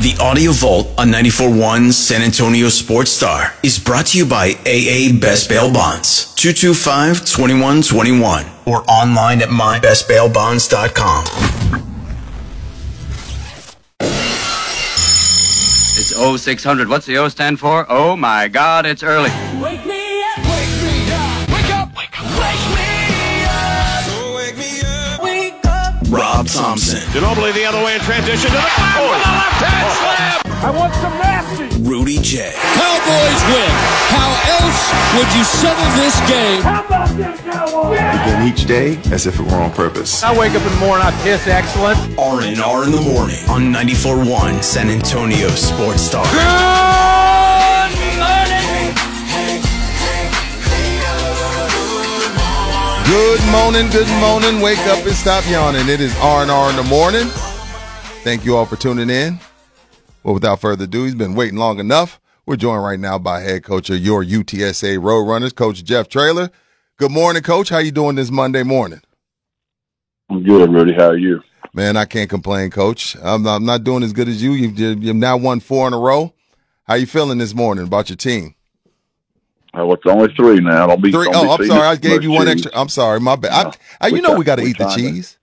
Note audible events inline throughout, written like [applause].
The Audio Vault on 94.1 San Antonio Sports Star is brought to you by AA Best Bail Bonds, 225-2121, or online at mybestbailbonds.com. It's 0600. What's the O stand for? Oh my God, it's early. Wake Thompson, Ginobili the other way in transition to the back oh. with a left hand oh. slam. I want some nasty. Rudy J, Cowboys win. How else would you settle this game? How about them Cowboys? begin each day as if it were on purpose. I wake up in the morning, I piss excellent. R&R in the morning on 94.1 San Antonio Sports Star. Good morning, good morning. Wake up and stop yawning. It is R&R in the morning. Thank you all for tuning in. Well, without further ado, he's been waiting long enough. We're joined right now by head coach of your UTSA Roadrunners, Coach Jeff Traylor. Good morning, Coach. How you doing this Monday morning? I'm good, Rudy. How are you? Man, I can't complain, Coach. I'm not, I'm not doing as good as you. You've, you've now won four in a row. How you feeling this morning about your team? Well, it's only three now. Don't be. Three. don't Oh, be I'm sorry. I gave you one cheese. extra. I'm sorry. My bad. No. I, I, you know try- we got to eat the to- cheese.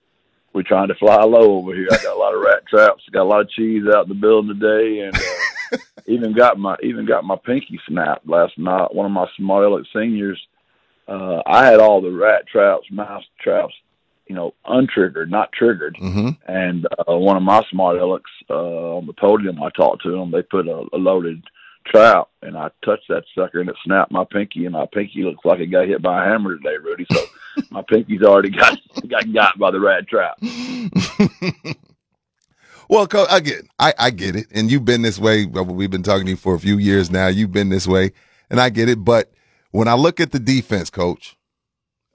We're trying to fly low over here. I got a lot of rat traps. Got a lot of cheese out in the building today, and uh, [laughs] even got my even got my pinky snapped last night. One of my smart aleck seniors. Uh, I had all the rat traps, mouse traps, you know, untriggered, not triggered. hmm And uh, one of my smart alecks uh, on the podium, I talked to them. They put a, a loaded trap, and I touched that sucker, and it snapped my pinky, and my pinky looks like it got hit by a hammer today, Rudy. So [laughs] my pinky's already got [laughs] got got by the rat trap. [laughs] Well, Co- again, I, I get it. And you've been this way. We've been talking to you for a few years now. You've been this way, and I get it. But when I look at the defense, coach,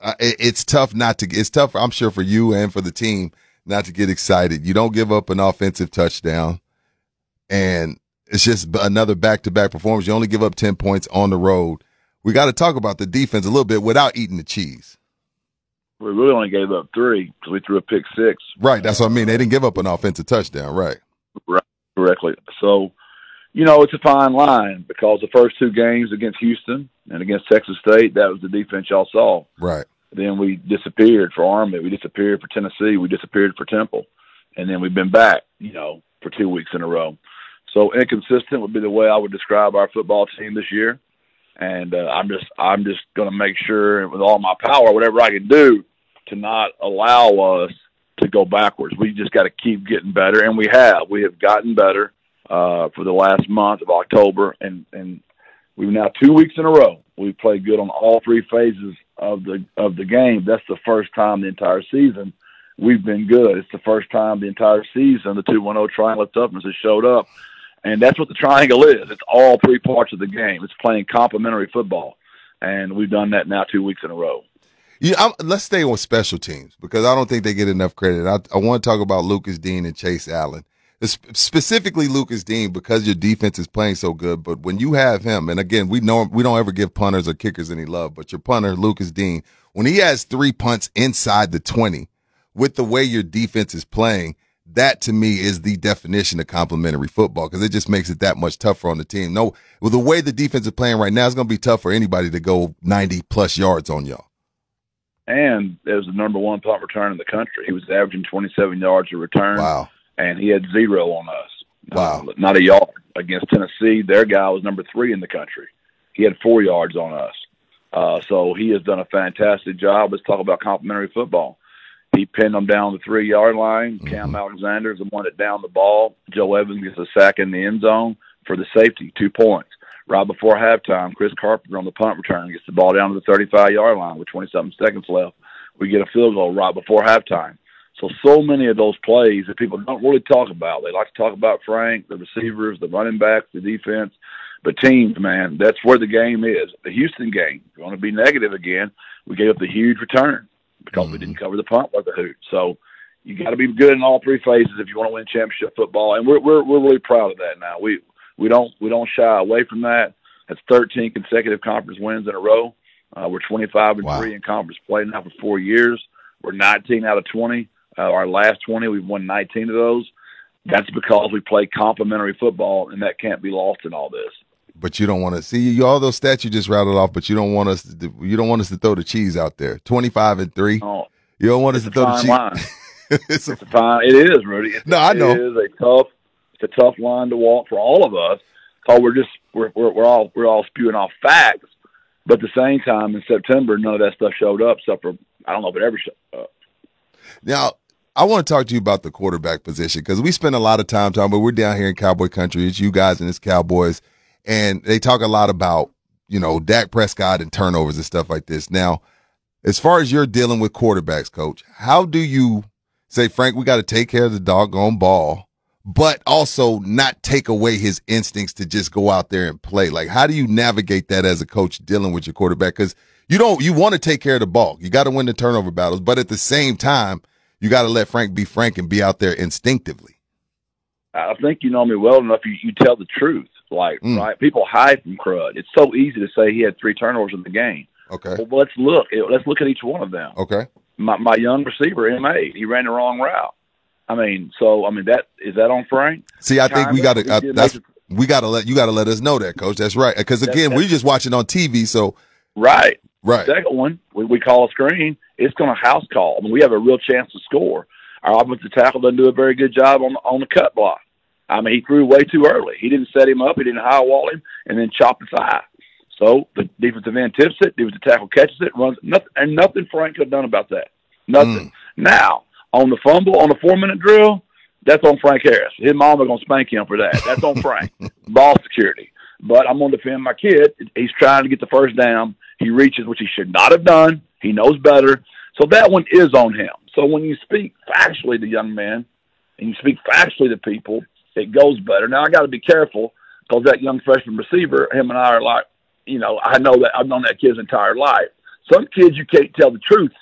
uh, it, it's tough not to, it's tough, I'm sure, for you and for the team not to get excited. You don't give up an offensive touchdown, and it's just another back to back performance. You only give up 10 points on the road. We got to talk about the defense a little bit without eating the cheese. We really only gave up three because we threw a pick six Right. That's what I mean. They didn't give up an offensive touchdown. Right. correctly. So, you know, it's a fine line because the first two games against Houston and against Texas State, that was the defense y'all saw. Right. Then we disappeared for Army. We disappeared for Tennessee. We disappeared for Temple. And then we've been back, you know, for two weeks in a row. So inconsistent would be the way I would describe our football team this year. And uh, I'm just I'm just going to make sure with all my power, whatever I can do, to not allow us to go backwards. We just got to keep getting better, and we have. We have gotten better uh, for the last month of October, and and we've now two weeks in a row. We've played good on all three phases of the of the game. That's the first time the entire season we've been good. It's the first time the entire season the two one zero triangle of toughness has showed up, and that's what the triangle is. It's all three parts of the game. It's playing complementary football, and we've done that now two weeks in a row. Yeah, I'm, let's stay on special teams because I don't think they get enough credit. I, I want to talk about Lucas Dean and Chase Allen, Es- specifically Lucas Dean because your defense is playing so good. But when you have him, and again, we know we don't ever give punters or kickers any love, but your punter Lucas Dean, when he has three punts inside the twenty, with the way your defense is playing, that to me is the definition of complementary football because it just makes it that much tougher on the team. No, with the way the defense is playing right now, it's going to be tough for anybody to go ninety plus yards on y'all. And it was the number one punt return in the country. He was averaging 27 yards a return. Wow. and he had zero on us. Wow. Uh, not a yard against Tennessee. Their guy was number three in the country. He had four yards on us. Uh, so he has done a fantastic job. Let's talk about complimentary football. He pinned them down the three yard line. Mm-hmm. Cam Alexander is the one that downed the ball. Joe Evans gets a sack in the end zone for the safety, two points. Right before halftime, Chris Carpenter on the punt return gets the ball down to the 35 yard line with 20 something seconds left. We get a field goal right before halftime. So so many of those plays that people don't really talk about. They like to talk about Frank, the receivers, the running backs, the defense. But teams, man, that's where the game is. The Houston game, if you want to be negative again, we gave up the huge return because we didn't cover the punt like the hoot. So you got to be good in all three phases if you want to win championship football, and we're we're we're really proud of that now. We we don't we don't shy away from that. That's 13 consecutive conference wins in a row. Uh, we're 25 and Wow. three in conference play now for four years. We're 19 out of 20. Uh, our last 20, we've won 19 of those. That's because we play complementary football, and that can't be lost in all this. But you don't want to see you all those stats you just rattled off. But you don't want us. To, you don't want us to throw the cheese out there. Twenty five and three. Oh, You don't want us to throw the cheese. line. [laughs] it's a, It's a fine. It is, Rudy. It's, No, I know. It is a tough. It's a tough line to walk for all of us. Cause we're just we're we're, we're all we're all spewing off facts, but at the same time in September none of that stuff showed up. Except for I don't know if it ever showed up. Now, I want to talk to you about the quarterback position because we spend a lot of time talking, but we're down here in Cowboy country. It's you guys and it's Cowboys, and they talk a lot about you know Dak Prescott and turnovers and stuff like this. Now, as far as you're dealing with quarterbacks, coach, how do you say, Frank, we got to take care of the doggone ball, but also not take away his instincts to just go out there and play? Like, how do you navigate that as a coach dealing with your quarterback? Because you don't, you want to take care of the ball. You got to win the turnover battles, but at the same time, you got to let Frank be Frank and be out there instinctively. I think you know me well enough. You, you tell the truth, like Mm. right. People hide from crud. It's so easy to say he had three turnovers in the game. Okay. Well, let's look. Let's look at each one of them. Okay. My my young receiver, Ma, he ran the wrong route. I mean, so I mean that is that on Frank? See, I think we got to. Uh, that's we got to let you got to let us know that, coach. That's right. Because again, That- we're just watching on TV. So Right. right. Second one, we, we call a screen. It's going to house call. I mean, we have a real chance to score. Our offensive tackle doesn't do a very good job on on the cut block. I mean, he threw way too early. He didn't set him up. He didn't high wall him, and then chop his eye. So the defensive end tips it. The defensive tackle catches it, runs nothing, and nothing Frank could have done about that. Nothing. Mm. Now on the fumble on the four minute drill, that's on Frank Harris. His mama gonna spank him for that. That's on Frank. [laughs] Ball security. But I'm gonna defend my kid. He's trying to get the first down. He reaches, which he should not have done. He knows better. So that one is on him. So when you speak factually to young men and you speak factually to people, it goes better. Now I got to be careful because that young freshman receiver, him and I are like, you know, I know that I've known that kid's entire life. Some kids you can't tell the truth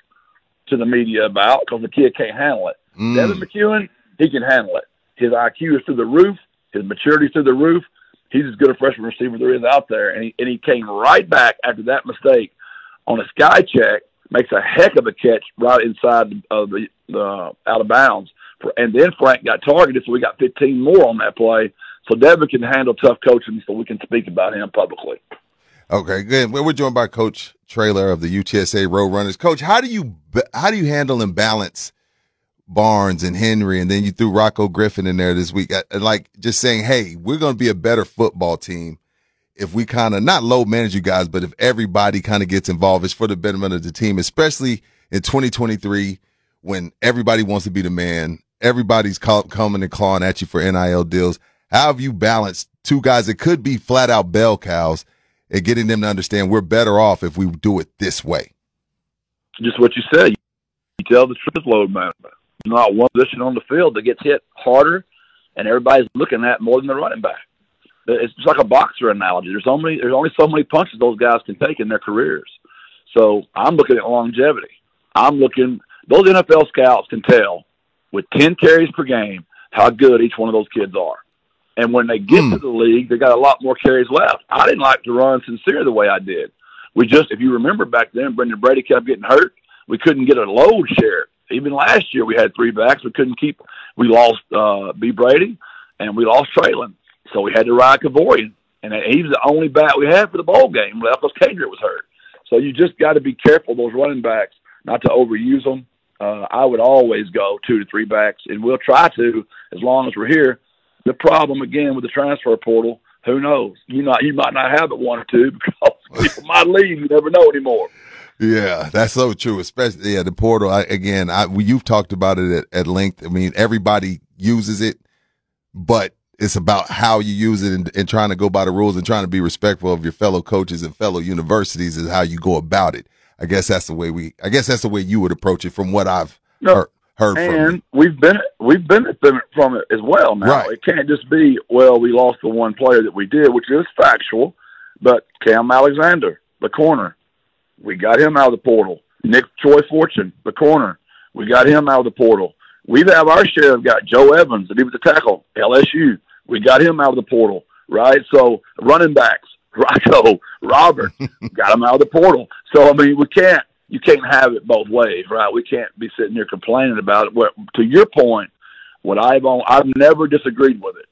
to the media about because the kid can't handle it. Mm. Devin McCuin, he can handle it. His IQ is through the roof. His maturity is through the roof. He's as good a freshman receiver as there is out there, and he and he came right back after that mistake on a sky check, makes a heck of a catch right inside of the uh, out of bounds. And then Frank got targeted, so we got 15 more on that play. So Devin can handle tough coaching, so we can speak about him publicly. Okay, good. We're joined by Coach Traylor of the UTSA Roadrunners. Coach, how do you how do you handle and balance Barnes and Henry, and then you threw Rocko Griffin in there this week? Like just saying, hey, we're going to be a better football team if we kind of not low manage you guys, but if everybody kind of gets involved, it's for the betterment of the team, especially in 2023 when everybody wants to be the man, everybody's coming and clawing at you for NIL deals. How have you balanced two guys that could be flat out bell cows and getting them to understand we're better off if we do it this way? Just what you said. You tell the truth, load management. Not one position on the field that gets hit harder, and everybody's looking at more than the running back. It's just like a boxer analogy. There's only there's only so many punches those guys can take in their careers. So I'm looking at longevity. I'm looking. Those NFL scouts can tell with 10 carries per game how good each one of those kids are. And when they get Hmm. to the league, they got a lot more carries left. I didn't like to run Sincere the way I did. We just, if you remember back then, Brenden Brady kept getting hurt. We couldn't get a load share. Even last year, we had three backs. We couldn't keep. We lost uh, B Brady, and we lost Trelon. So we had to ride Kevorian, and he was the only back we had for the bowl game left because Kendrick was hurt. So you just got to be careful those running backs not to overuse them. Uh, I would always go two to three backs, and we'll try to as long as we're here. The problem again with the transfer portal, who knows? You not you might not have it one or two [laughs] because people might leave. You never know anymore. Yeah, that's so true. Especially yeah, the portal. I, again, I, you've talked about it at, at length. I mean, everybody uses it, but it's about how you use it and, and trying to go by the rules and trying to be respectful of your fellow coaches and fellow universities is how you go about it. I guess that's the way we. I guess that's the way you would approach it, from what I've No. heard, heard from and we've been we've benefited from it as well. Now Right. it can't just be well we lost the one player that we did, which is factual. But Cam Alexander, the corner, we got him out of the portal. Nick Troy Fortune, the corner, we got him out of the portal. We've our share of got Joe Evans, that he was a tackle, LSU. We got him out of the portal, right? So running backs, [laughs] Rocko, Robert, [laughs] got him out of the portal. So I mean, we can't you can't have it both ways, right? We can't be sitting here complaining about it. Where, to your point, what I've on, I've never disagreed with it.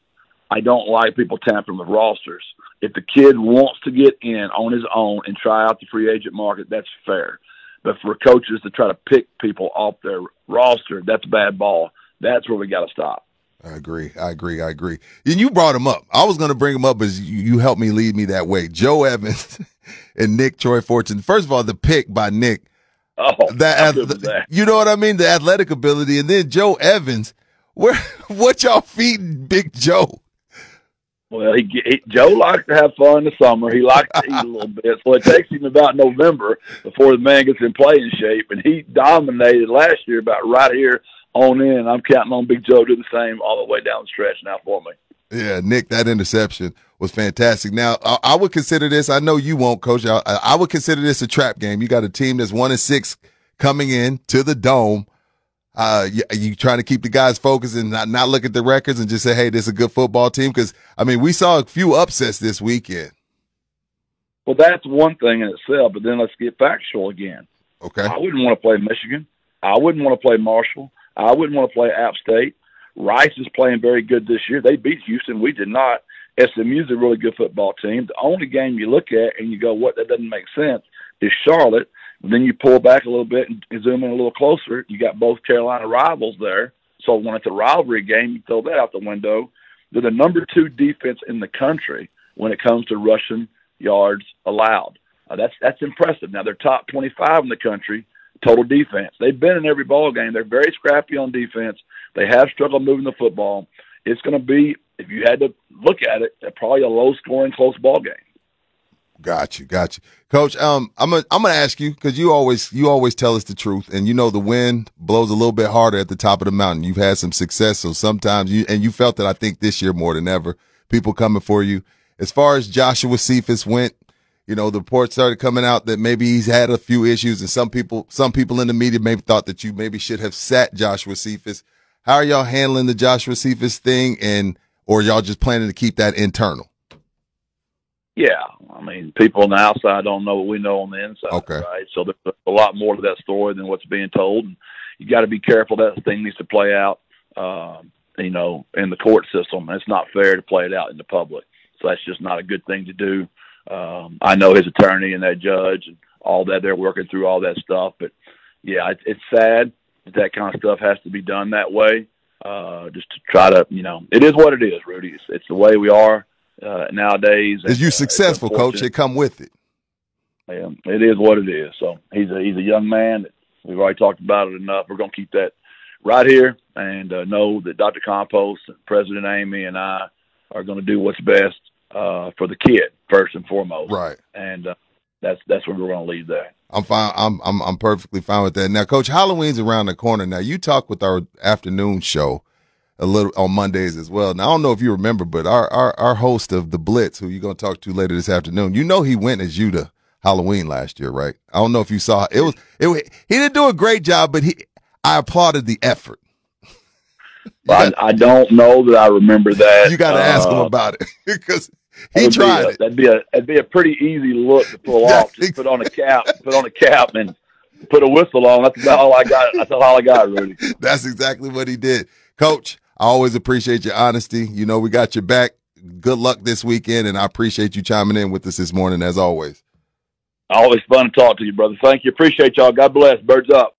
I don't like people tampering with rosters. If the kid wants to get in on his own and try out the free agent market, that's fair. But for coaches to try to pick people off their roster, that's bad ball. That's where we got to stop. I agree. I agree. I agree. And you brought him up. I was going to bring him up, but you, you helped me lead me that way. Joe Evans [laughs] and Nick Troy Fortune. First of all, the pick by Nick. Oh, That, how good was that? you know what I mean? The athletic ability, and then Joe Evans. Where [laughs] what y'all feeding Big Joe? Well, he, he Joe likes to have fun in the summer. He likes to eat a little bit, so it takes him about November before the man gets in playing shape. And he dominated last year about right here on in. I'm counting on Big Joe to do the same all the way down the stretch now for me. Yeah, Nick, that interception was fantastic. Now, I, I would consider this. I know you won't, Coach. I, I would consider this a trap game. You got a team that's one and six coming in to the dome. Uh, you, you trying to keep the guys focused and not not look at the records and just say, "Hey, this is a good football team." Because I mean, we saw a few upsets this weekend. Well, that's one thing in itself. But then let's get factual again. Okay, I wouldn't want to play Michigan. I wouldn't want to play Marshall. I wouldn't want to play App State. Rice is playing very good this year. They beat Houston. We did not. SMU is a really good football team. The only game you look at and you go, "What? That doesn't make sense." Is Charlotte. Then you pull back a little bit and zoom in a little closer. You got both Carolina rivals there. So when it's a rivalry game, you throw that out the window. They're the number two defense in the country when it comes to rushing yards allowed. Uh, that's that's impressive. Now they're top 25 in the country total defense. They've been in every ball game. They're very scrappy on defense. They have struggled moving the football. It's going to be, if you had to look at it, probably a low scoring, close ball game. got you, got you, Coach. Um, I'm gonna I'm gonna ask you because you always you always tell us the truth, and you know the wind blows a little bit harder at the top of the mountain. You've had some success, so sometimes you and you felt that I think this year more than ever, people coming for you. As far as Joshua Cephus went, you know, the reports started coming out that maybe he's had a few issues, and some people, some people in the media maybe thought that you maybe should have sat Joshua Cephus. How are y'all handling the Joshua Cephus thing, and or y'all just planning to keep that internal? Yeah, I mean, people on the outside don't know what we know on the inside, Okay. right? So there's a lot more to that story than what's being told, and you got to be careful. That thing needs to play out, um, you know, in the court system. It's not fair to play it out in the public, so that's just not a good thing to do. Um, I know his attorney and that judge and all that. They're working through all that stuff, but yeah, it, it's sad that that kind of stuff has to be done that way. Uh, just to try to, you know, it is what it is, Rudy. It's, it's the way we are uh, nowadays. Is you uh, successful, Coach? It come with it. Yeah, it is what it is. So he's a he's a young man. We've already talked about it enough. We're going to keep that right here and uh, know that Dr. Campos, President Eighmy, and I are going to do what's best uh, for the kid first and foremost. Right. And uh, that's that's where we're going to leave that. I'm fine. I'm I'm I'm perfectly fine with that. Now, Coach, Halloween's around the corner. Now, you talk with our afternoon show a little on Mondays as well. Now, I don't know if you remember, but our our, our host of the Blitz, who you're gonna talk to later this afternoon, you know he went as you to Halloween last year, right? I don't know if you saw it was it. He didn't do a great job, but he I applauded the effort. I, I don't know that I remember that. You got to ask him Uh, about it [laughs] because he tried a- it. That'd be a that'd be a pretty easy look to pull [laughs] off. Just put on a cap, put on a cap, and put a whistle on. That's about all I got. That's all I got, Rudy. [laughs] That's exactly what he did. Coach, I always appreciate your honesty. You know, we got your back. Good luck this weekend, and I appreciate you chiming in with us this morning as always. Always fun to talk to you, brother. Thank you. Appreciate y'all. God bless. Birds up.